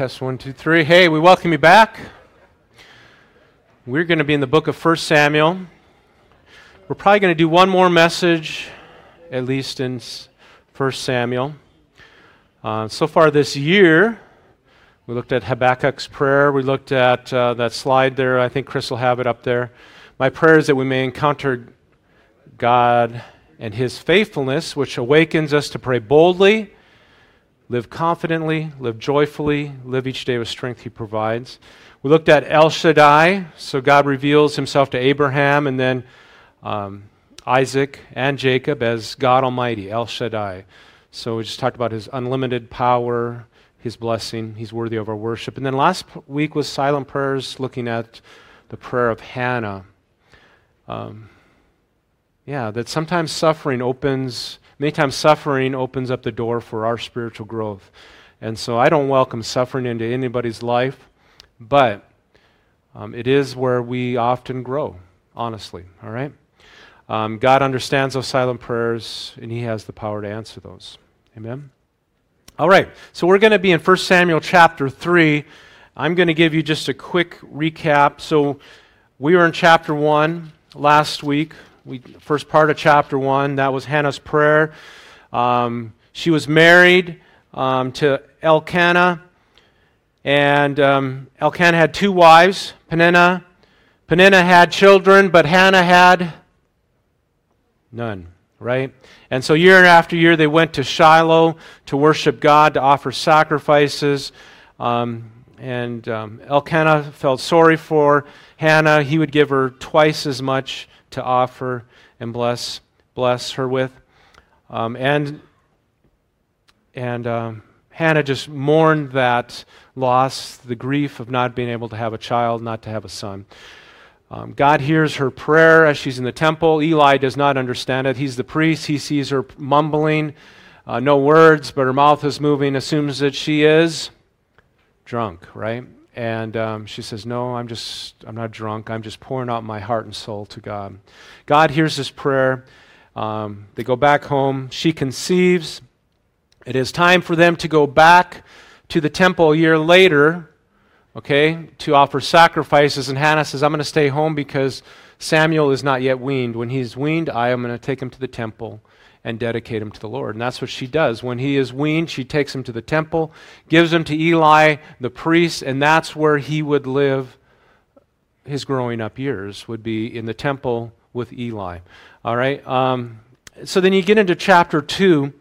test one, two, three. Hey, we welcome you back. We're going to be in the book of 1 Samuel. We're probably going to do one more message, at least in 1 Samuel. Uh, so far this year, we looked at Habakkuk's prayer. We looked at uh, that slide there. I think Chris will have it up there. My prayer is that we may encounter God and His faithfulness, which awakens us to pray boldly live confidently, live joyfully, live each day with strength He provides. We looked at El Shaddai, so God reveals Himself to Abraham and then um, Isaac and Jacob as God Almighty, El Shaddai. So we just talked about His unlimited power, His blessing. He's worthy of our worship. And then last week was silent prayers, looking at the prayer of Hannah. Um, yeah, that sometimes suffering opens Many times, suffering opens up the door for our spiritual growth. And so I don't welcome suffering into anybody's life, but um, it is where we often grow, honestly, all right? Um, God understands those silent prayers, and He has the power to answer those. Amen? All right, so we're going to be in 1 Samuel chapter 3. I'm going to give you just a quick recap. So we were in chapter 1 last week. We, first part of chapter 1, that was Hannah's prayer. Um, she was married um, to Elkanah, and um, Elkanah had two wives, Peninnah. Peninnah had children, but Hannah had none, right? And so year after year, they went to Shiloh to worship God, to offer sacrifices. Um, and um, Elkanah felt sorry for Hannah. He would give her twice as much to offer and bless bless her with. Um, and and um, Hannah just mourned that loss, the grief of not being able to have a child, not to have a son. Um, God hears her prayer as she's in the temple. Eli does not understand it. He's the priest. He sees her mumbling, uh, no words, but her mouth is moving, assumes that she is drunk, right? And um, she says, No, I'm just, I'm not drunk. I'm just pouring out my heart and soul to God. God hears this prayer. Um, they go back home. She conceives. It is time for them to go back to the temple a year later, okay, to offer sacrifices. And Hannah says, I'm going to stay home because Samuel is not yet weaned. When he's weaned, I am going to take him to the temple and dedicate him to the Lord. And that's what she does. When he is weaned, she takes him to the temple, gives him to Eli, the priest, and that's where he would live his growing up years, would be in the temple with Eli. All right? Um, so then you get into chapter 2,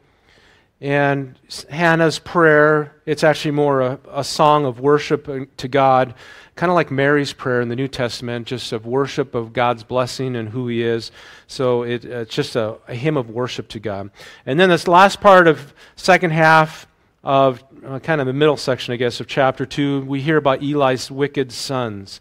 and Hannah's prayer, it's actually more a, a song of worship to God kind of like Mary's prayer in the New Testament, just of worship of God's blessing and who He is. So it, it's just a, a, hymn of worship to God. And then this last part of second half of uh, kind of the middle section, I guess, of chapter two, we hear about Eli's wicked sons.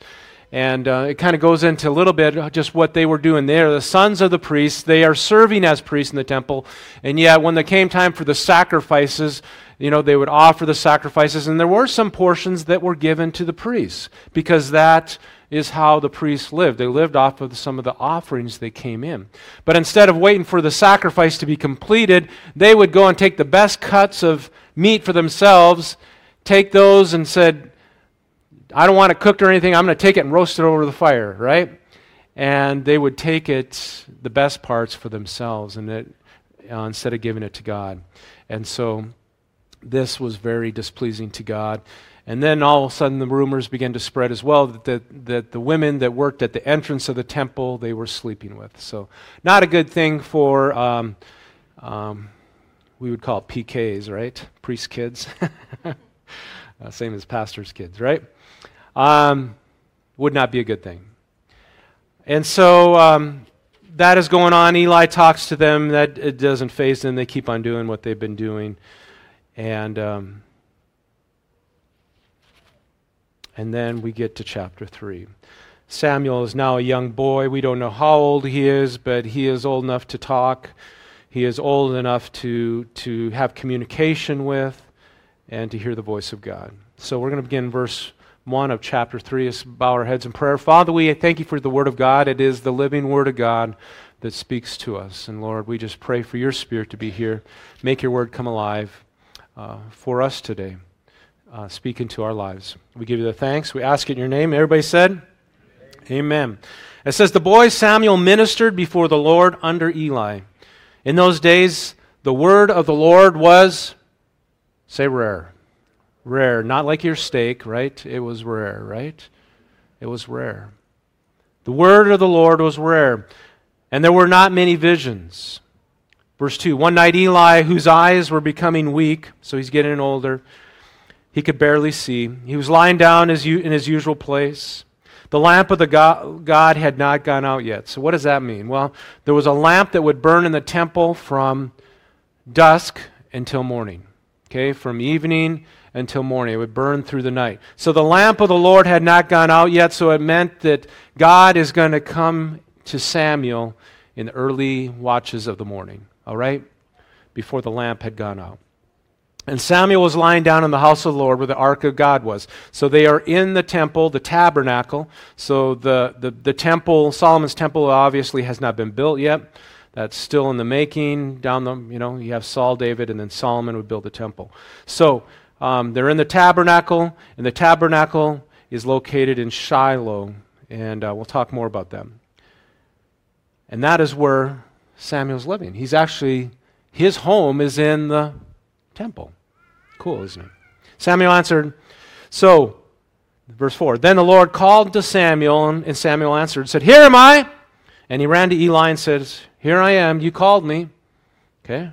And uh, it kind of goes into a little bit just what they were doing there. The sons of the priests, they are serving as priests in the temple. And yet, when there came time for the sacrifices, you know, they would offer the sacrifices, and there were some portions that were given to the priests because that is how the priests lived. They lived off of some of the offerings they came in. But instead of waiting for the sacrifice to be completed, they would go and take the best cuts of meat for themselves, take those and said, I don't want it cooked or anything. I'm going to take it and roast it over the fire, right? And they would take it, the best parts for themselves, and it, uh, instead of giving it to God. And so this was very displeasing to God. And then all of a sudden, the rumors began to spread as well that the, that the women that worked at the entrance of the temple they were sleeping with. So, not a good thing for, um, um, we would call PKs, right? Priest kids. uh, same as pastors' kids, right? Um, would not be a good thing. And so um, that is going on. Eli talks to them. That it doesn't faze them. They keep on doing what they've been doing. And, um, and then we get to chapter 3. Samuel is now a young boy. We don't know how old he is, but he is old enough to talk. He is old enough to, to have communication with and to hear the voice of God. So we're going to begin verse 1 of chapter 3. Let's bow our heads in prayer. Father, we thank you for the Word of God. It is the living Word of God that speaks to us. And Lord, we just pray for your Spirit to be here. Make your Word come alive uh, for us today. uh, speak into our lives. We give you the thanks. We ask it in your name. Everybody said, Amen. It says, The boy Samuel ministered before the Lord under Eli. In those days, the word of the Lord was, say rare. Rare. Not like your steak, right? It was rare, right? It was rare. The word of the Lord was rare, and there were not many visions. Verse 2 One night, Eli, whose eyes were becoming weak, so he's getting older, he could barely see. He was lying down in his usual place. The lamp of the God had not gone out yet. So, what does that mean? Well, there was a lamp that would burn in the temple from dusk until morning. Okay, from evening until morning. It would burn through the night. So, the lamp of the Lord had not gone out yet, so it meant that God is going to come to Samuel in the early watches of the morning. All right? Before the lamp had gone out. And Samuel was lying down in the house of the Lord where the ark of God was. So they are in the temple, the tabernacle. So the, the, the temple, Solomon's temple, obviously has not been built yet. That's still in the making. Down the, you know, you have Saul, David, and then Solomon would build the temple. So um, they're in the tabernacle, and the tabernacle is located in Shiloh. And uh, we'll talk more about them. And that is where Samuel's living. He's actually, his home is in the temple. Cool, isn't it? Samuel answered, So, verse 4 Then the Lord called to Samuel, and Samuel answered, said, Here am I. And he ran to Eli and said, Here I am, you called me. Okay?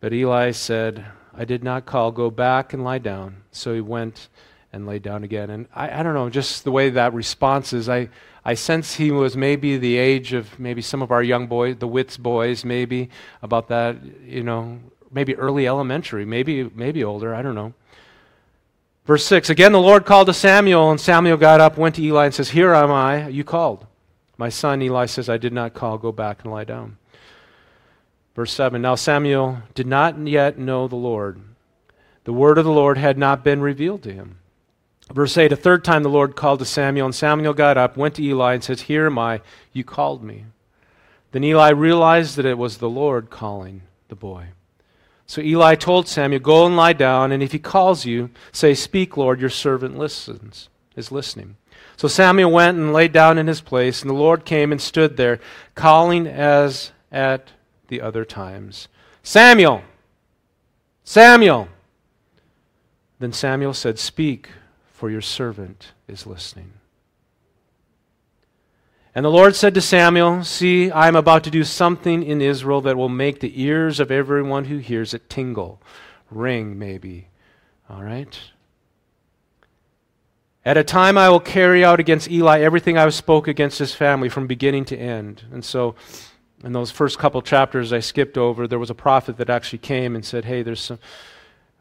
But Eli said, I did not call, go back and lie down. So he went and lay down again. And I, I don't know, just the way that response is, I, I sense he was maybe the age of maybe some of our young boys, the Wits boys, maybe, about that, you know, maybe early elementary, maybe, maybe older, I don't know. Verse 6 Again, the Lord called to Samuel, and Samuel got up, went to Eli, and says, Here am I, you called. My son, Eli says, I did not call, go back and lie down. Verse 7 Now Samuel did not yet know the Lord. The word of the Lord had not been revealed to him. Verse 8 A third time the Lord called to Samuel, and Samuel got up, went to Eli, and says, Here am I, you called me. Then Eli realized that it was the Lord calling the boy. So Eli told Samuel, Go and lie down, and if he calls you, say, Speak, Lord, your servant listens, is listening. So Samuel went and lay down in his place, and the Lord came and stood there, calling as at the other times Samuel! Samuel! Then Samuel said, Speak, for your servant is listening. And the Lord said to Samuel, See, I am about to do something in Israel that will make the ears of everyone who hears it tingle, ring, maybe. All right? At a time I will carry out against Eli everything I spoke against his family from beginning to end. And so, in those first couple chapters I skipped over, there was a prophet that actually came and said, Hey, there's some,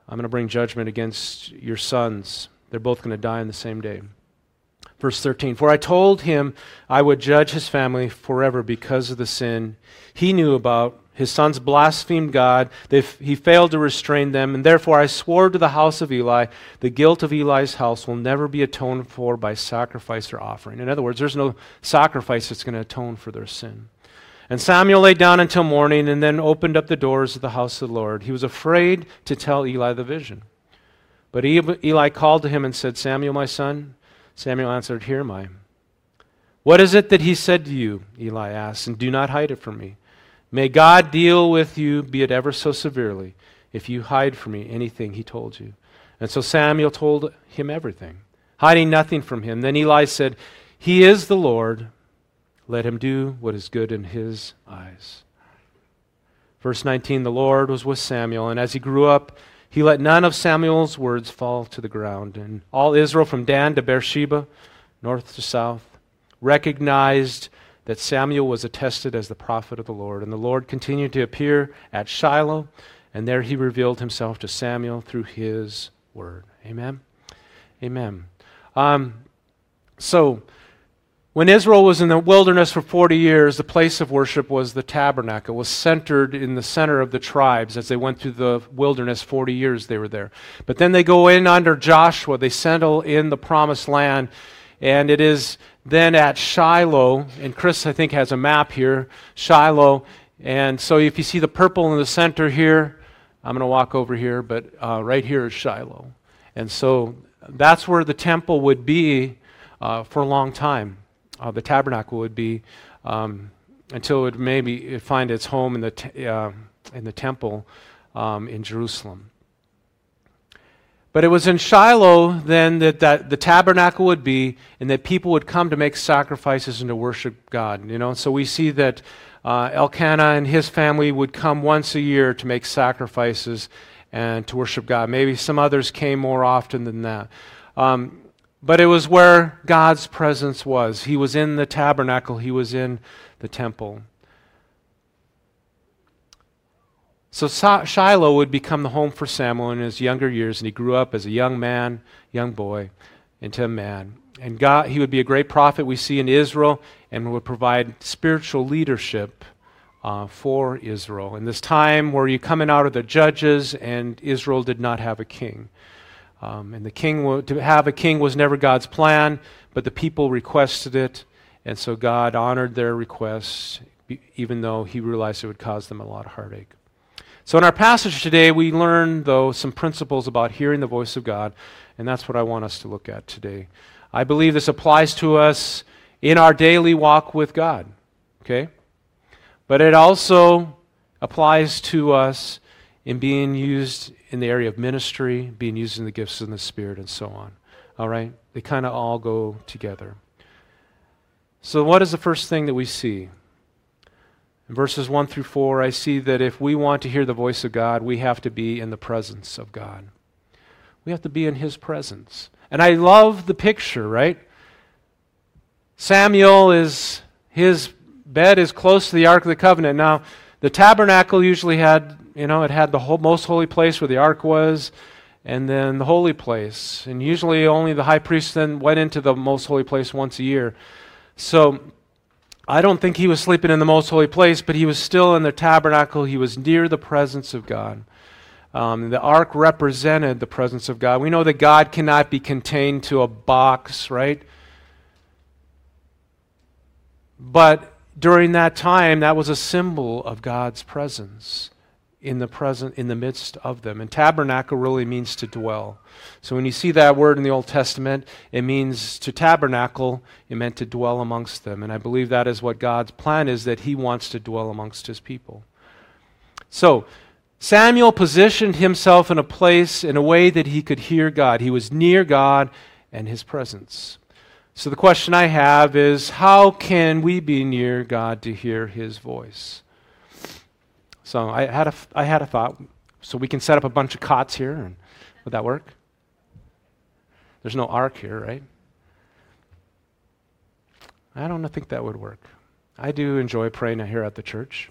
I'm going to bring judgment against your sons. They're both going to die in the same day. Verse 13 For I told him I would judge his family forever because of the sin he knew about. His sons blasphemed God. They, he failed to restrain them. And therefore I swore to the house of Eli the guilt of Eli's house will never be atoned for by sacrifice or offering. In other words, there's no sacrifice that's going to atone for their sin. And Samuel lay down until morning and then opened up the doors of the house of the Lord. He was afraid to tell Eli the vision. But Eli called to him and said, Samuel, my son, Samuel answered, Here am I. What is it that he said to you? Eli asked, and do not hide it from me. May God deal with you, be it ever so severely, if you hide from me anything he told you. And so Samuel told him everything, hiding nothing from him. Then Eli said, He is the Lord. Let him do what is good in his eyes. Verse 19 The Lord was with Samuel, and as he grew up, he let none of Samuel's words fall to the ground. And all Israel from Dan to Beersheba, north to south, recognized that Samuel was attested as the prophet of the Lord. And the Lord continued to appear at Shiloh, and there he revealed himself to Samuel through his word. Amen. Amen. Um, so, when Israel was in the wilderness for 40 years, the place of worship was the tabernacle. It was centered in the center of the tribes as they went through the wilderness. 40 years they were there. But then they go in under Joshua. They settle in the promised land. And it is then at Shiloh, and Chris, I think, has a map here Shiloh. And so if you see the purple in the center here, I'm going to walk over here, but uh, right here is Shiloh. And so that's where the temple would be uh, for a long time. Uh, the tabernacle would be um, until it maybe find its home in the, uh, in the temple um, in Jerusalem. But it was in Shiloh then that, that the tabernacle would be, and that people would come to make sacrifices and to worship God. You know, so we see that uh, Elkanah and his family would come once a year to make sacrifices and to worship God. Maybe some others came more often than that. Um, but it was where God's presence was. He was in the tabernacle, he was in the temple. So Shiloh would become the home for Samuel in his younger years, and he grew up as a young man, young boy, into a man. And God, he would be a great prophet we see in Israel and would provide spiritual leadership uh, for Israel. In this time where you're coming out of the judges, and Israel did not have a king. Um, and the king, to have a king was never God's plan, but the people requested it, and so God honored their requests, even though he realized it would cause them a lot of heartache. So, in our passage today, we learn, though, some principles about hearing the voice of God, and that's what I want us to look at today. I believe this applies to us in our daily walk with God, okay? But it also applies to us in being used in the area of ministry, being used in the gifts of the Spirit, and so on. All right? They kind of all go together. So, what is the first thing that we see? In verses 1 through 4, I see that if we want to hear the voice of God, we have to be in the presence of God. We have to be in His presence. And I love the picture, right? Samuel is, his bed is close to the Ark of the Covenant. Now, the tabernacle usually had, you know, it had the whole, most holy place where the Ark was, and then the holy place. And usually only the high priest then went into the most holy place once a year. So I don't think he was sleeping in the most holy place, but he was still in the tabernacle. He was near the presence of God. Um, the ark represented the presence of God. We know that God cannot be contained to a box, right? But during that time, that was a symbol of God's presence in the present in the midst of them. And tabernacle really means to dwell. So when you see that word in the Old Testament, it means to tabernacle, it meant to dwell amongst them. And I believe that is what God's plan is that he wants to dwell amongst his people. So Samuel positioned himself in a place in a way that he could hear God. He was near God and his presence. So the question I have is how can we be near God to hear his voice? So I had a, I had a thought. So we can set up a bunch of cots here, and would that work? There's no ark here, right? I don't think that would work. I do enjoy praying here at the church.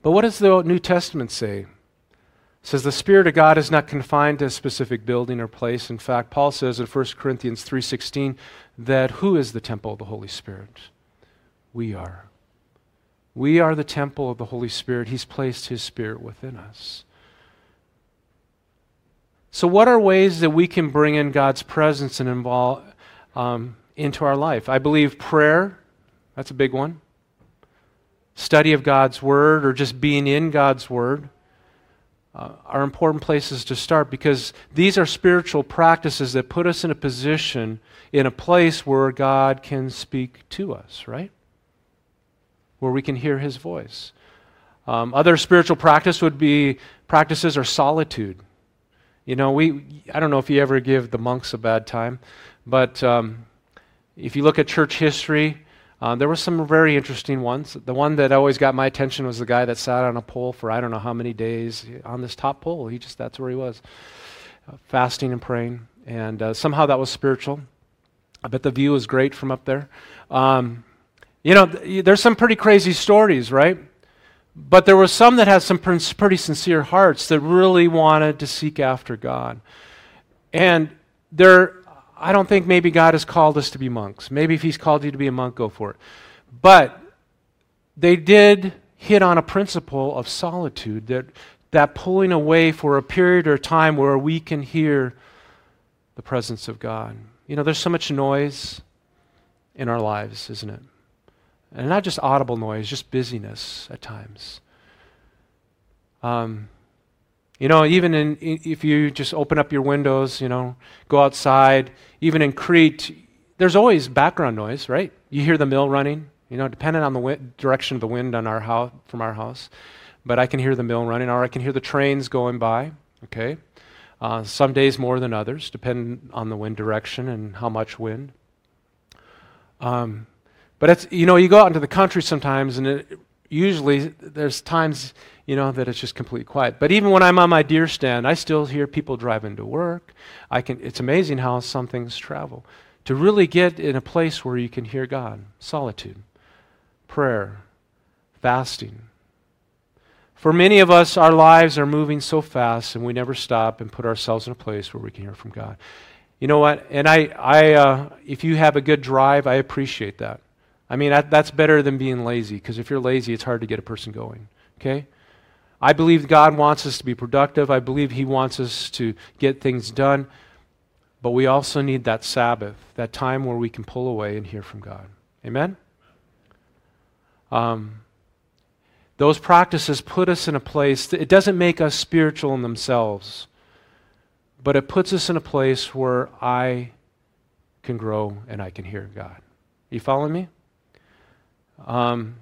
But what does the New Testament say? It says the spirit of God is not confined to a specific building or place. In fact, Paul says in 1 Corinthians 3:16 that who is the temple of the Holy Spirit? We are. We are the temple of the Holy Spirit. He's placed His Spirit within us. So, what are ways that we can bring in God's presence and involve um, into our life? I believe prayer, that's a big one. Study of God's Word or just being in God's Word uh, are important places to start because these are spiritual practices that put us in a position, in a place where God can speak to us, right? Where we can hear his voice. Um, other spiritual practice would be practices or solitude. You know, we, I don't know if you ever give the monks a bad time, but um, if you look at church history, uh, there were some very interesting ones. The one that always got my attention was the guy that sat on a pole for I don't know how many days on this top pole. He just, that's where he was, uh, fasting and praying. And uh, somehow that was spiritual. I bet the view was great from up there. Um, you know, there's some pretty crazy stories, right? But there were some that had some pretty sincere hearts that really wanted to seek after God. And there, I don't think maybe God has called us to be monks. Maybe if He's called you to be a monk, go for it. But they did hit on a principle of solitude that, that pulling away for a period or time where we can hear the presence of God. You know, there's so much noise in our lives, isn't it? And not just audible noise, just busyness at times. Um, You know, even in, if you just open up your windows, you know, go outside, even in Crete, there's always background noise, right? You hear the mill running, you know, depending on the wind, direction of the wind on our house, from our house. But I can hear the mill running, or I can hear the trains going by, okay? Uh, some days more than others, depending on the wind direction and how much wind. Um, but it's, you know, you go out into the country sometimes, and it, usually there's times you know that it's just completely quiet. But even when i'm on my deer stand i still hear people driving to work. I can it's amazing how some things travel. To really get in a place where you can hear god solitude prayer fasting. For many of us our lives are moving so fast and we never stop and put ourselves in a place where we can hear from god. You know what? And i, I uh, if you have a good drive i appreciate that I mean, that, that's better than being lazy, because if you're lazy, it's hard to get a person going. Okay? I believe God wants us to be productive. I believe He wants us to get things done. But we also need that Sabbath, that time where we can pull away and hear from God. Amen? Um, those practices put us in a place, it doesn't make us spiritual in themselves, but it puts us in a place where I can grow and I can hear God. Are You following me? Um,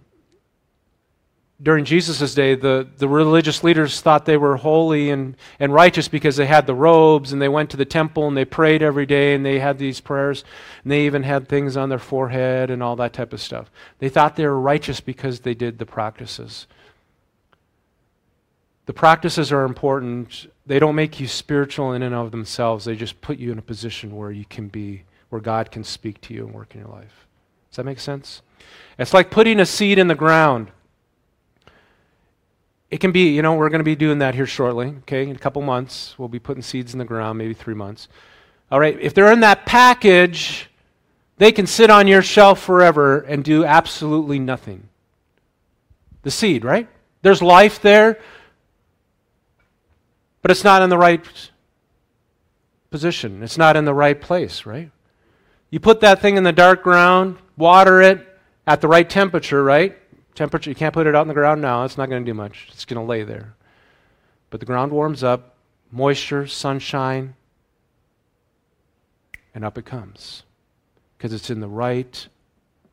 during Jesus' day, the, the religious leaders thought they were holy and, and righteous because they had the robes and they went to the temple and they prayed every day and they had these prayers and they even had things on their forehead and all that type of stuff. They thought they were righteous because they did the practices. The practices are important. They don't make you spiritual in and of themselves, they just put you in a position where you can be, where God can speak to you and work in your life. Does that make sense? It's like putting a seed in the ground. It can be, you know, we're going to be doing that here shortly, okay? In a couple months, we'll be putting seeds in the ground, maybe three months. All right, if they're in that package, they can sit on your shelf forever and do absolutely nothing. The seed, right? There's life there, but it's not in the right position. It's not in the right place, right? You put that thing in the dark ground, water it, at the right temperature, right? Temperature, you can't put it out in the ground now. It's not going to do much. It's going to lay there. But the ground warms up, moisture, sunshine, and up it comes because it's in the right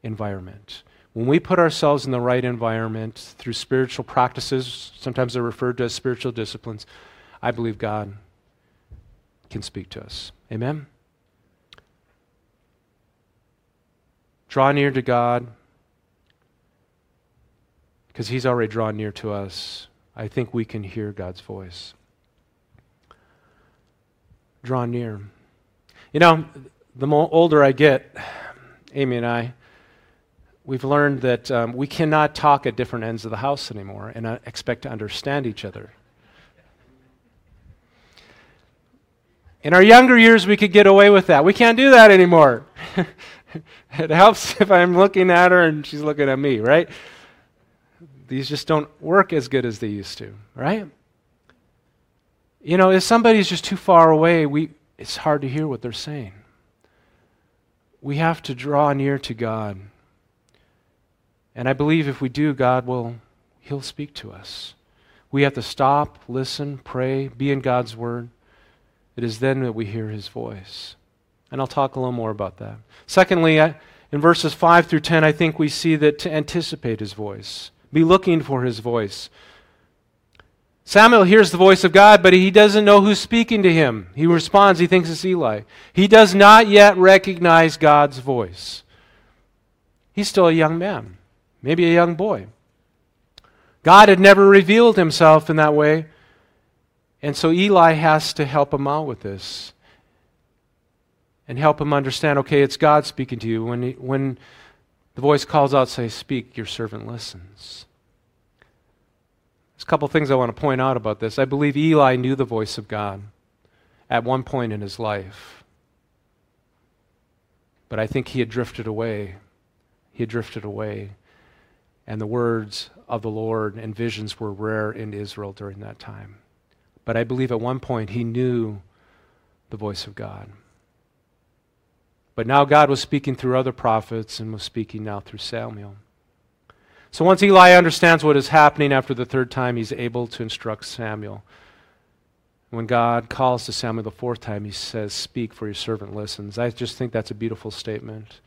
environment. When we put ourselves in the right environment through spiritual practices, sometimes they're referred to as spiritual disciplines, I believe God can speak to us. Amen? Draw near to God because He's already drawn near to us. I think we can hear God's voice. Draw near. You know, the more older I get, Amy and I, we've learned that um, we cannot talk at different ends of the house anymore and uh, expect to understand each other. In our younger years, we could get away with that. We can't do that anymore. it helps if I'm looking at her and she's looking at me, right? These just don't work as good as they used to, right? You know, if somebody's just too far away, we, it's hard to hear what they're saying. We have to draw near to God. And I believe if we do, God will, He'll speak to us. We have to stop, listen, pray, be in God's Word. It is then that we hear His voice. And I'll talk a little more about that. Secondly, in verses 5 through 10, I think we see that to anticipate His voice. Be looking for his voice. Samuel hears the voice of God, but he doesn't know who's speaking to him. He responds, he thinks it's Eli. He does not yet recognize God's voice. He's still a young man, maybe a young boy. God had never revealed himself in that way, and so Eli has to help him out with this and help him understand okay, it's God speaking to you. When, he, when the voice calls out, say, Speak, your servant listens. There's a couple things I want to point out about this. I believe Eli knew the voice of God at one point in his life. But I think he had drifted away. He had drifted away. And the words of the Lord and visions were rare in Israel during that time. But I believe at one point he knew the voice of God. But now God was speaking through other prophets and was speaking now through Samuel. So once Eli understands what is happening after the third time, he's able to instruct Samuel. When God calls to Samuel the fourth time, he says, Speak, for your servant listens. I just think that's a beautiful statement.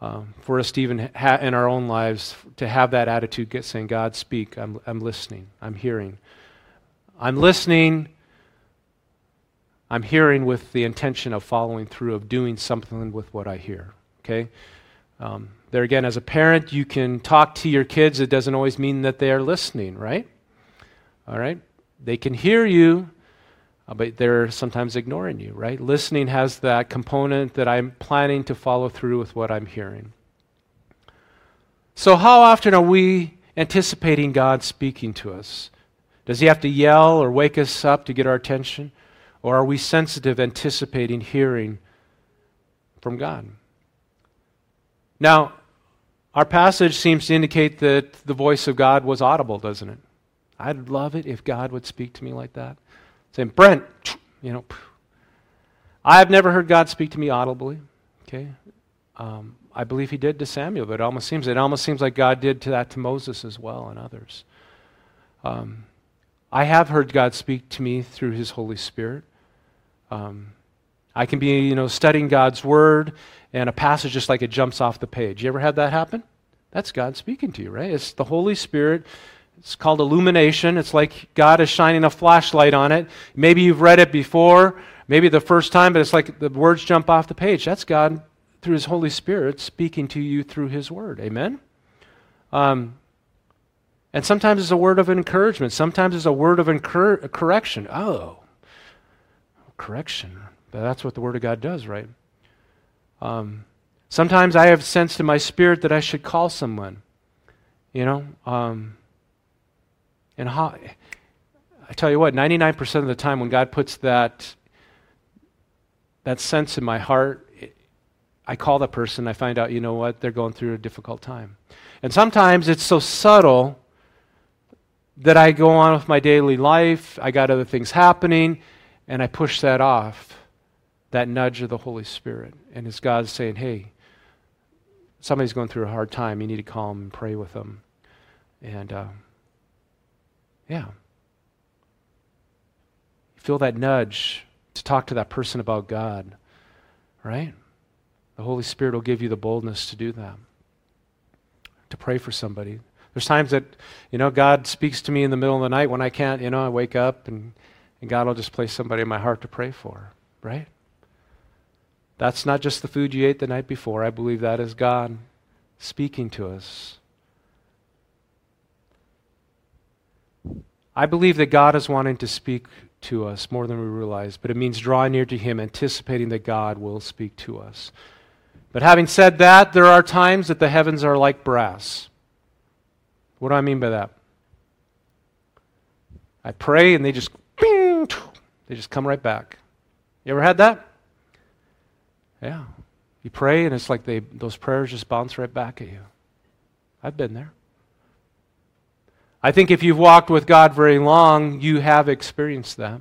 Um, for us to even ha- in our own lives, to have that attitude, get saying, God, speak, I'm, I'm listening, I'm hearing. I'm listening, I'm hearing with the intention of following through, of doing something with what I hear. Okay? Um, there again, as a parent, you can talk to your kids. It doesn't always mean that they are listening, right? All right? They can hear you, uh, but they're sometimes ignoring you, right? Listening has that component that I'm planning to follow through with what I'm hearing. So, how often are we anticipating God speaking to us? Does He have to yell or wake us up to get our attention? Or are we sensitive, anticipating hearing from God? Now, our passage seems to indicate that the voice of God was audible, doesn't it? I'd love it if God would speak to me like that. Saying, Brent, you know, I've never heard God speak to me audibly. Okay? Um, I believe he did to Samuel, but it almost seems it almost seems like God did to that to Moses as well and others. Um, I have heard God speak to me through His Holy Spirit. Um, I can be, you know, studying God's Word, and a passage just like it jumps off the page. You ever had that happen? That's God speaking to you, right? It's the Holy Spirit. It's called illumination. It's like God is shining a flashlight on it. Maybe you've read it before, maybe the first time, but it's like the words jump off the page. That's God through His Holy Spirit speaking to you through His Word. Amen? Um, and sometimes it's a word of encouragement. Sometimes it's a word of incur- correction. Oh, correction. That's what the Word of God does, right? Um, sometimes I have sensed in my spirit that I should call someone. You know, um, and I tell you what, 99% of the time when God puts that that sense in my heart, I call that person. I find out, you know what, they're going through a difficult time. And sometimes it's so subtle that I go on with my daily life. I got other things happening, and I push that off that nudge of the Holy Spirit. And it's God saying, hey, somebody's going through a hard time. You need to call them and pray with them. And uh, yeah. Feel that nudge to talk to that person about God, right? The Holy Spirit will give you the boldness to do that, to pray for somebody. There's times that, you know, God speaks to me in the middle of the night when I can't, you know, I wake up and, and God will just place somebody in my heart to pray for, right? That's not just the food you ate the night before. I believe that is God speaking to us. I believe that God is wanting to speak to us more than we realize, but it means drawing near to Him, anticipating that God will speak to us. But having said that, there are times that the heavens are like brass. What do I mean by that? I pray and they just they just come right back. You ever had that? Yeah. You pray, and it's like they, those prayers just bounce right back at you. I've been there. I think if you've walked with God very long, you have experienced that.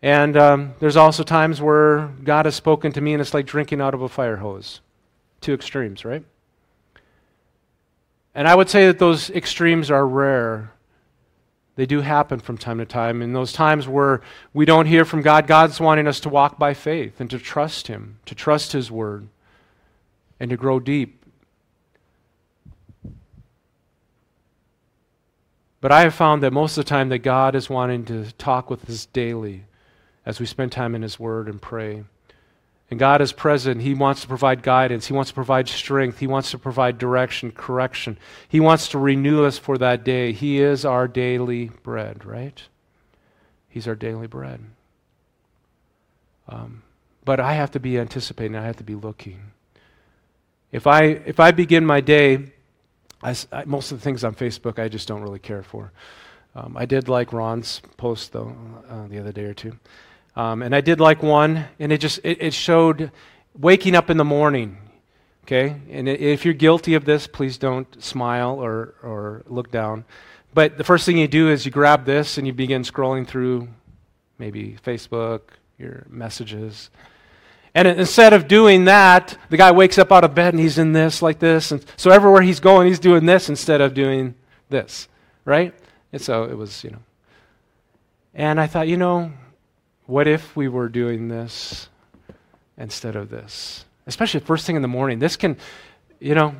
And um, there's also times where God has spoken to me, and it's like drinking out of a fire hose. Two extremes, right? And I would say that those extremes are rare they do happen from time to time. In those times where we don't hear from God, God's wanting us to walk by faith and to trust Him, to trust His Word, and to grow deep. But I have found that most of the time that God is wanting to talk with us daily as we spend time in His Word and pray. And God is present. He wants to provide guidance. He wants to provide strength. He wants to provide direction, correction. He wants to renew us for that day. He is our daily bread, right? He's our daily bread. Um, but I have to be anticipating. I have to be looking. If I if I begin my day, I, I, most of the things on Facebook I just don't really care for. Um, I did like Ron's post though uh, the other day or two. Um, and I did like one, and it just it, it, showed waking up in the morning. Okay, and if you're guilty of this, please don't smile or or look down. But the first thing you do is you grab this and you begin scrolling through, maybe Facebook, your messages. And instead of doing that, the guy wakes up out of bed and he's in this like this, and so everywhere he's going, he's doing this instead of doing this, right? And so it was, you know. And I thought, you know, what if we were doing this instead of this? Especially first thing in the morning. This can, you know,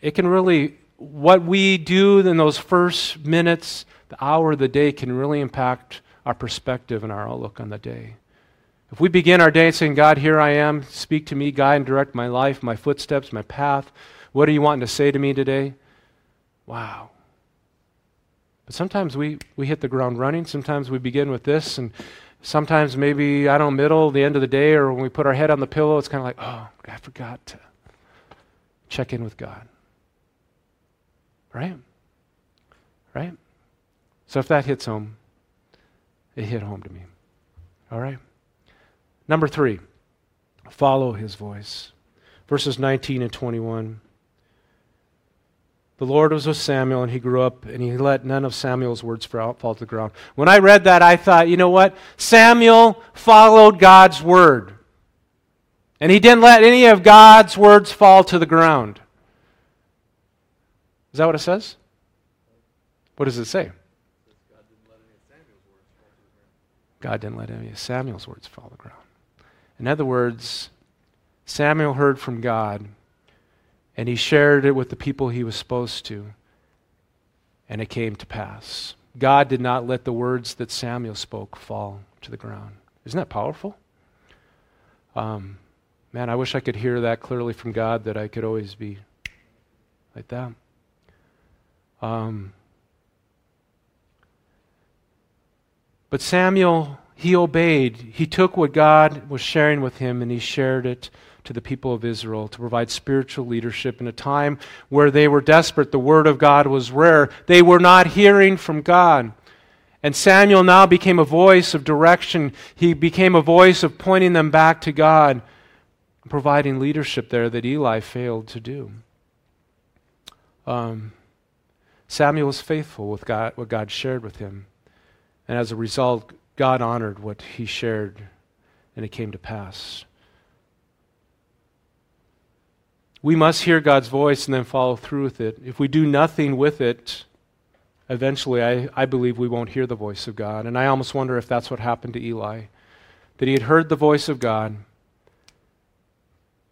it can really, what we do in those first minutes, the hour of the day can really impact our perspective and our outlook on the day. If we begin our day saying, God, here I am, speak to me, guide and direct my life, my footsteps, my path, what are you wanting to say to me today? Wow. But sometimes we, we hit the ground running. Sometimes we begin with this, and sometimes maybe, I don't know, middle, the end of the day, or when we put our head on the pillow, it's kind of like, oh, I forgot to check in with God. Right? Right? So if that hits home, it hit home to me. All right? Number three, follow his voice. Verses 19 and 21. The Lord was with Samuel, and he grew up, and he let none of Samuel's words fall to the ground. When I read that, I thought, you know what? Samuel followed God's word. And he didn't let any of God's words fall to the ground. Is that what it says? What does it say? God didn't let any of Samuel's words fall to the ground. In other words, Samuel heard from God and he shared it with the people he was supposed to, and it came to pass. God did not let the words that Samuel spoke fall to the ground. Isn't that powerful? Um, man, I wish I could hear that clearly from God that I could always be like that. Um, but Samuel, he obeyed. He took what God was sharing with him and he shared it to the people of Israel to provide spiritual leadership in a time where they were desperate. The word of God was rare. They were not hearing from God. And Samuel now became a voice of direction. He became a voice of pointing them back to God, providing leadership there that Eli failed to do. Um, Samuel was faithful with God, what God shared with him. And as a result, God honored what he shared, and it came to pass. We must hear God's voice and then follow through with it. If we do nothing with it, eventually I, I believe we won't hear the voice of God. And I almost wonder if that's what happened to Eli that he had heard the voice of God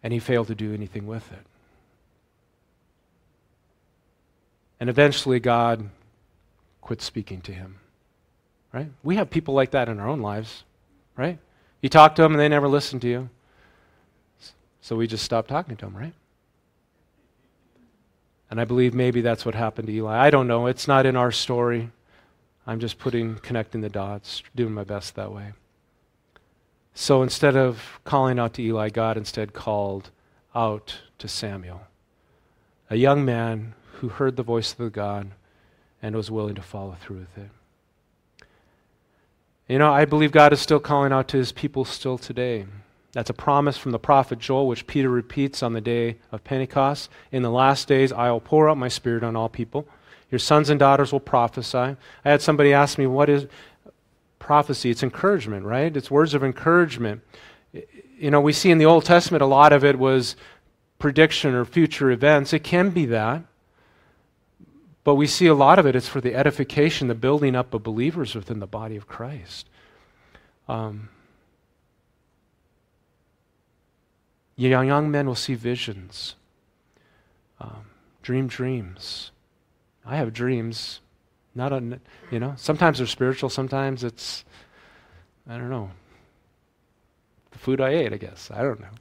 and he failed to do anything with it. And eventually God quit speaking to him. Right? We have people like that in our own lives, right? You talk to them and they never listen to you. So we just stop talking to them, right? And I believe maybe that's what happened to Eli. I don't know. It's not in our story. I'm just putting, connecting the dots, doing my best that way. So instead of calling out to Eli, God instead called out to Samuel, a young man who heard the voice of the God and was willing to follow through with it. You know, I believe God is still calling out to his people still today. That's a promise from the prophet Joel, which Peter repeats on the day of Pentecost. In the last days, I will pour out my spirit on all people. Your sons and daughters will prophesy. I had somebody ask me, What is prophecy? It's encouragement, right? It's words of encouragement. You know, we see in the Old Testament a lot of it was prediction or future events. It can be that. But we see a lot of it, it's for the edification, the building up of believers within the body of Christ. Um, Young, men will see visions, um, dream dreams. I have dreams. Not a, you know, sometimes they're spiritual, sometimes it's, I don't know, the food I ate, I guess. I don't know.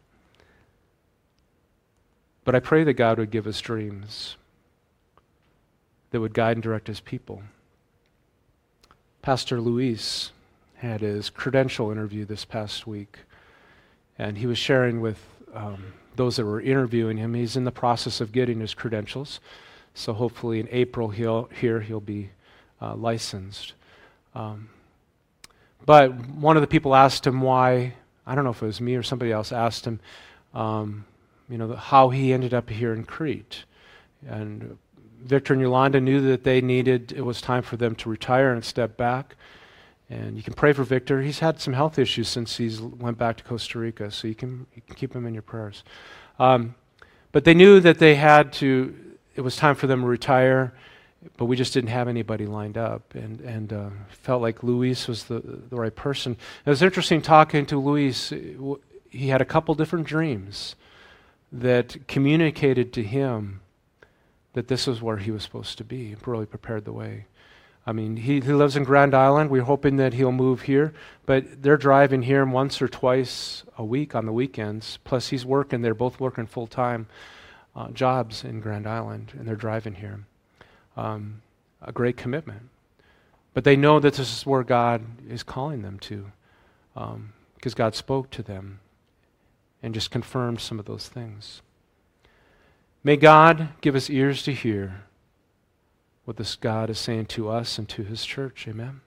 But I pray that God would give us dreams that would guide and direct his people. Pastor Luis had his credential interview this past week, and he was sharing with um, those that were interviewing him. He's in the process of getting his credentials. So hopefully in April he'll, here he'll be uh, licensed. Um, but one of the people asked him why, I don't know if it was me or somebody else asked him, um, you know, how he ended up here in Crete. And Victor and Yolanda knew that they needed, it was time for them to retire and step back. And you can pray for Victor. He's had some health issues since he's went back to Costa Rica, so you can, you can keep him in your prayers. Um, but they knew that they had to, it was time for them to retire. but we just didn't have anybody lined up, and and uh, felt like Luis was the the right person. It was interesting talking to Luis. He had a couple different dreams that communicated to him that this was where he was supposed to be. Really prepared the way. I mean, he, he lives in Grand Island. We're hoping that he'll move here, but they're driving here once or twice a week on the weekends. Plus, he's working. They're both working full time uh, jobs in Grand Island, and they're driving here. Um, a great commitment. But they know that this is where God is calling them to, because um, God spoke to them and just confirmed some of those things. May God give us ears to hear what this God is saying to us and to his church. Amen.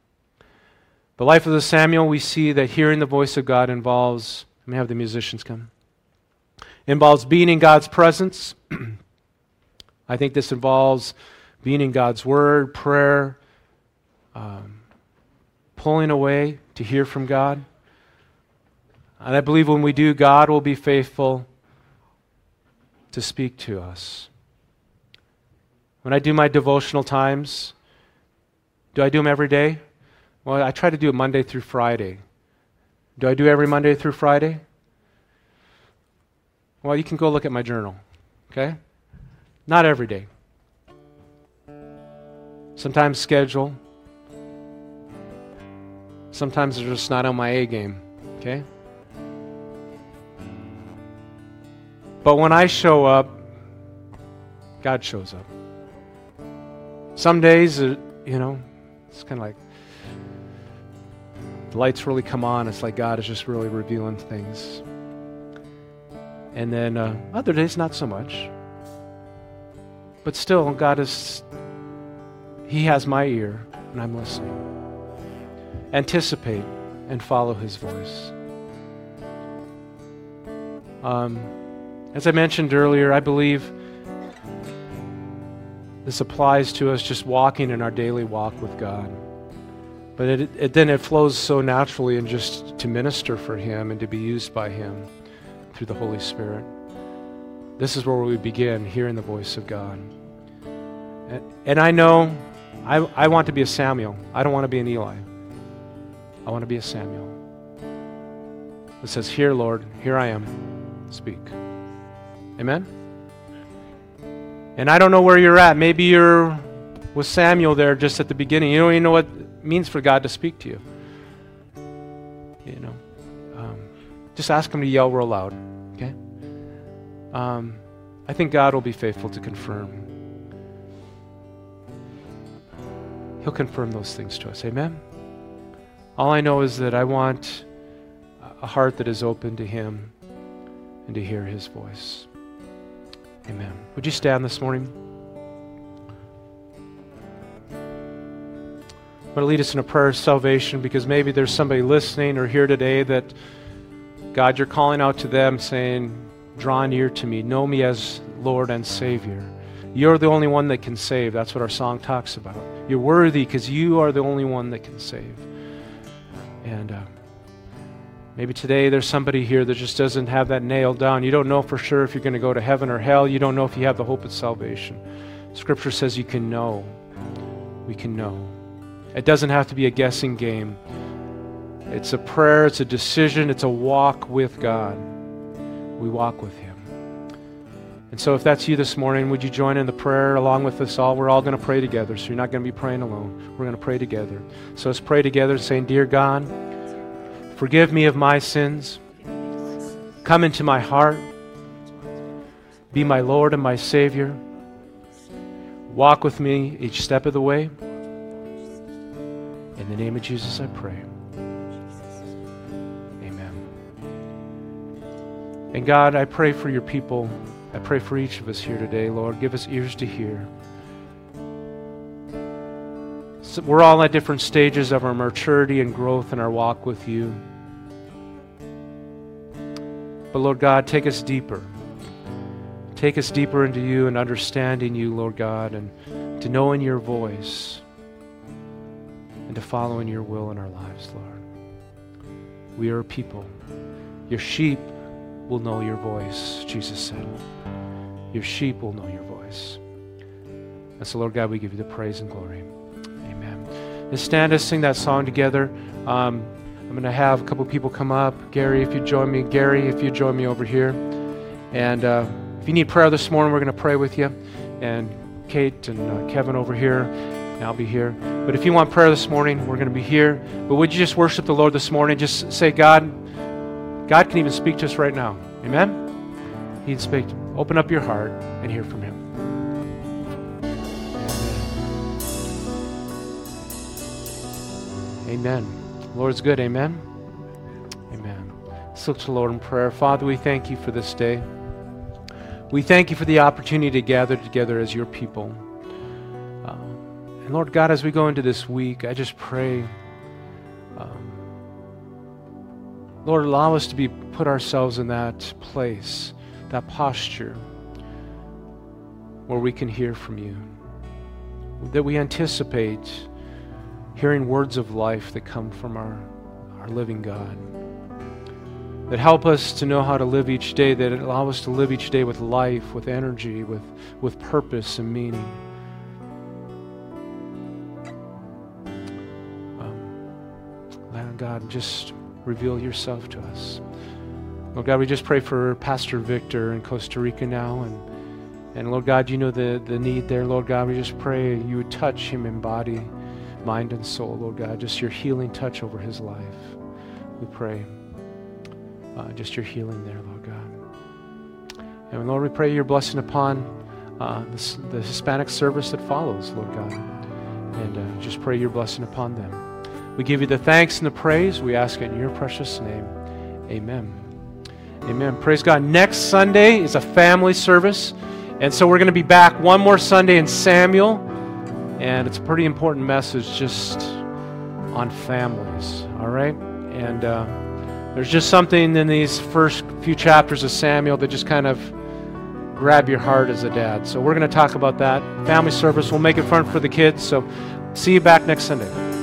The life of the Samuel, we see that hearing the voice of God involves, let me have the musicians come, involves being in God's presence. I think this involves being in God's Word, prayer, um, pulling away to hear from God. And I believe when we do, God will be faithful to speak to us. When I do my devotional times, do I do them every day? Well, I try to do it Monday through Friday. Do I do every Monday through Friday? Well, you can go look at my journal, okay? Not every day. Sometimes schedule. Sometimes they're just not on my A game, okay? But when I show up, God shows up. Some days, uh, you know, it's kind of like the lights really come on. It's like God is just really revealing things. And then uh, other days, not so much. But still, God is, He has my ear, and I'm listening. Anticipate and follow His voice. Um, as I mentioned earlier, I believe this applies to us just walking in our daily walk with God. But it, it, then it flows so naturally and just to minister for Him and to be used by Him through the Holy Spirit. This is where we begin hearing the voice of God. And, and I know I, I want to be a Samuel. I don't want to be an Eli. I want to be a Samuel. It says, Here, Lord, here I am. Speak. Amen? And I don't know where you're at. Maybe you're with Samuel there just at the beginning. You don't even know what it means for God to speak to you. You know, um, just ask him to yell real loud. Okay. Um, I think God will be faithful to confirm. He'll confirm those things to us. Amen. All I know is that I want a heart that is open to Him and to hear His voice. Amen. Would you stand this morning? I'm going to lead us in a prayer of salvation because maybe there's somebody listening or here today that, God, you're calling out to them saying, Draw near to me, know me as Lord and Savior. You're the only one that can save. That's what our song talks about. You're worthy because you are the only one that can save. And uh, Maybe today there's somebody here that just doesn't have that nailed down. You don't know for sure if you're going to go to heaven or hell. You don't know if you have the hope of salvation. Scripture says you can know. We can know. It doesn't have to be a guessing game. It's a prayer, it's a decision, it's a walk with God. We walk with Him. And so, if that's you this morning, would you join in the prayer along with us all? We're all going to pray together, so you're not going to be praying alone. We're going to pray together. So, let's pray together saying, Dear God, Forgive me of my sins. Come into my heart. Be my Lord and my Savior. Walk with me each step of the way. In the name of Jesus, I pray. Amen. And God, I pray for your people. I pray for each of us here today, Lord. Give us ears to hear. So we're all at different stages of our maturity and growth in our walk with you. But Lord God, take us deeper. Take us deeper into you and understanding you, Lord God, and to knowing your voice and to following your will in our lives, Lord. We are a people. Your sheep will know your voice, Jesus said. Your sheep will know your voice. And so, Lord God, we give you the praise and glory. Amen. Let's stand and sing that song together. Um, I'm going to have a couple people come up. Gary, if you join me. Gary, if you join me over here. And uh, if you need prayer this morning, we're going to pray with you. And Kate and uh, Kevin over here, and I'll be here. But if you want prayer this morning, we're going to be here. But would you just worship the Lord this morning? Just say, God, God can even speak to us right now. Amen? He can speak. Open up your heart and hear from Him. Amen. Lord's good. Amen. Amen. Let's look to the Lord in prayer. Father, we thank you for this day. We thank you for the opportunity to gather together as your people. Uh, and Lord God, as we go into this week, I just pray, um, Lord, allow us to be put ourselves in that place, that posture, where we can hear from you, that we anticipate hearing words of life that come from our, our living God. That help us to know how to live each day, that allow us to live each day with life, with energy, with, with purpose and meaning. Um, God, just reveal yourself to us. Lord God, we just pray for Pastor Victor in Costa Rica now. And, and Lord God, you know the, the need there. Lord God, we just pray you would touch him in body mind and soul, Lord God. Just your healing touch over his life. We pray. Uh, just your healing there, Lord God. And Lord, we pray your blessing upon uh, the, the, Hispanic service that follows, Lord God. And uh, just pray your blessing upon them. We give you the thanks and the praise. We ask it in your precious name. Amen. Amen. Praise God. Next Sunday is a family service. And so we're going to be back one more Sunday in Samuel. And it's a pretty important message just on families, all right? And uh, there's just something in these first few chapters of Samuel that just kind of grab your heart as a dad. So we're going to talk about that. Family service, we'll make it fun for the kids. So see you back next Sunday.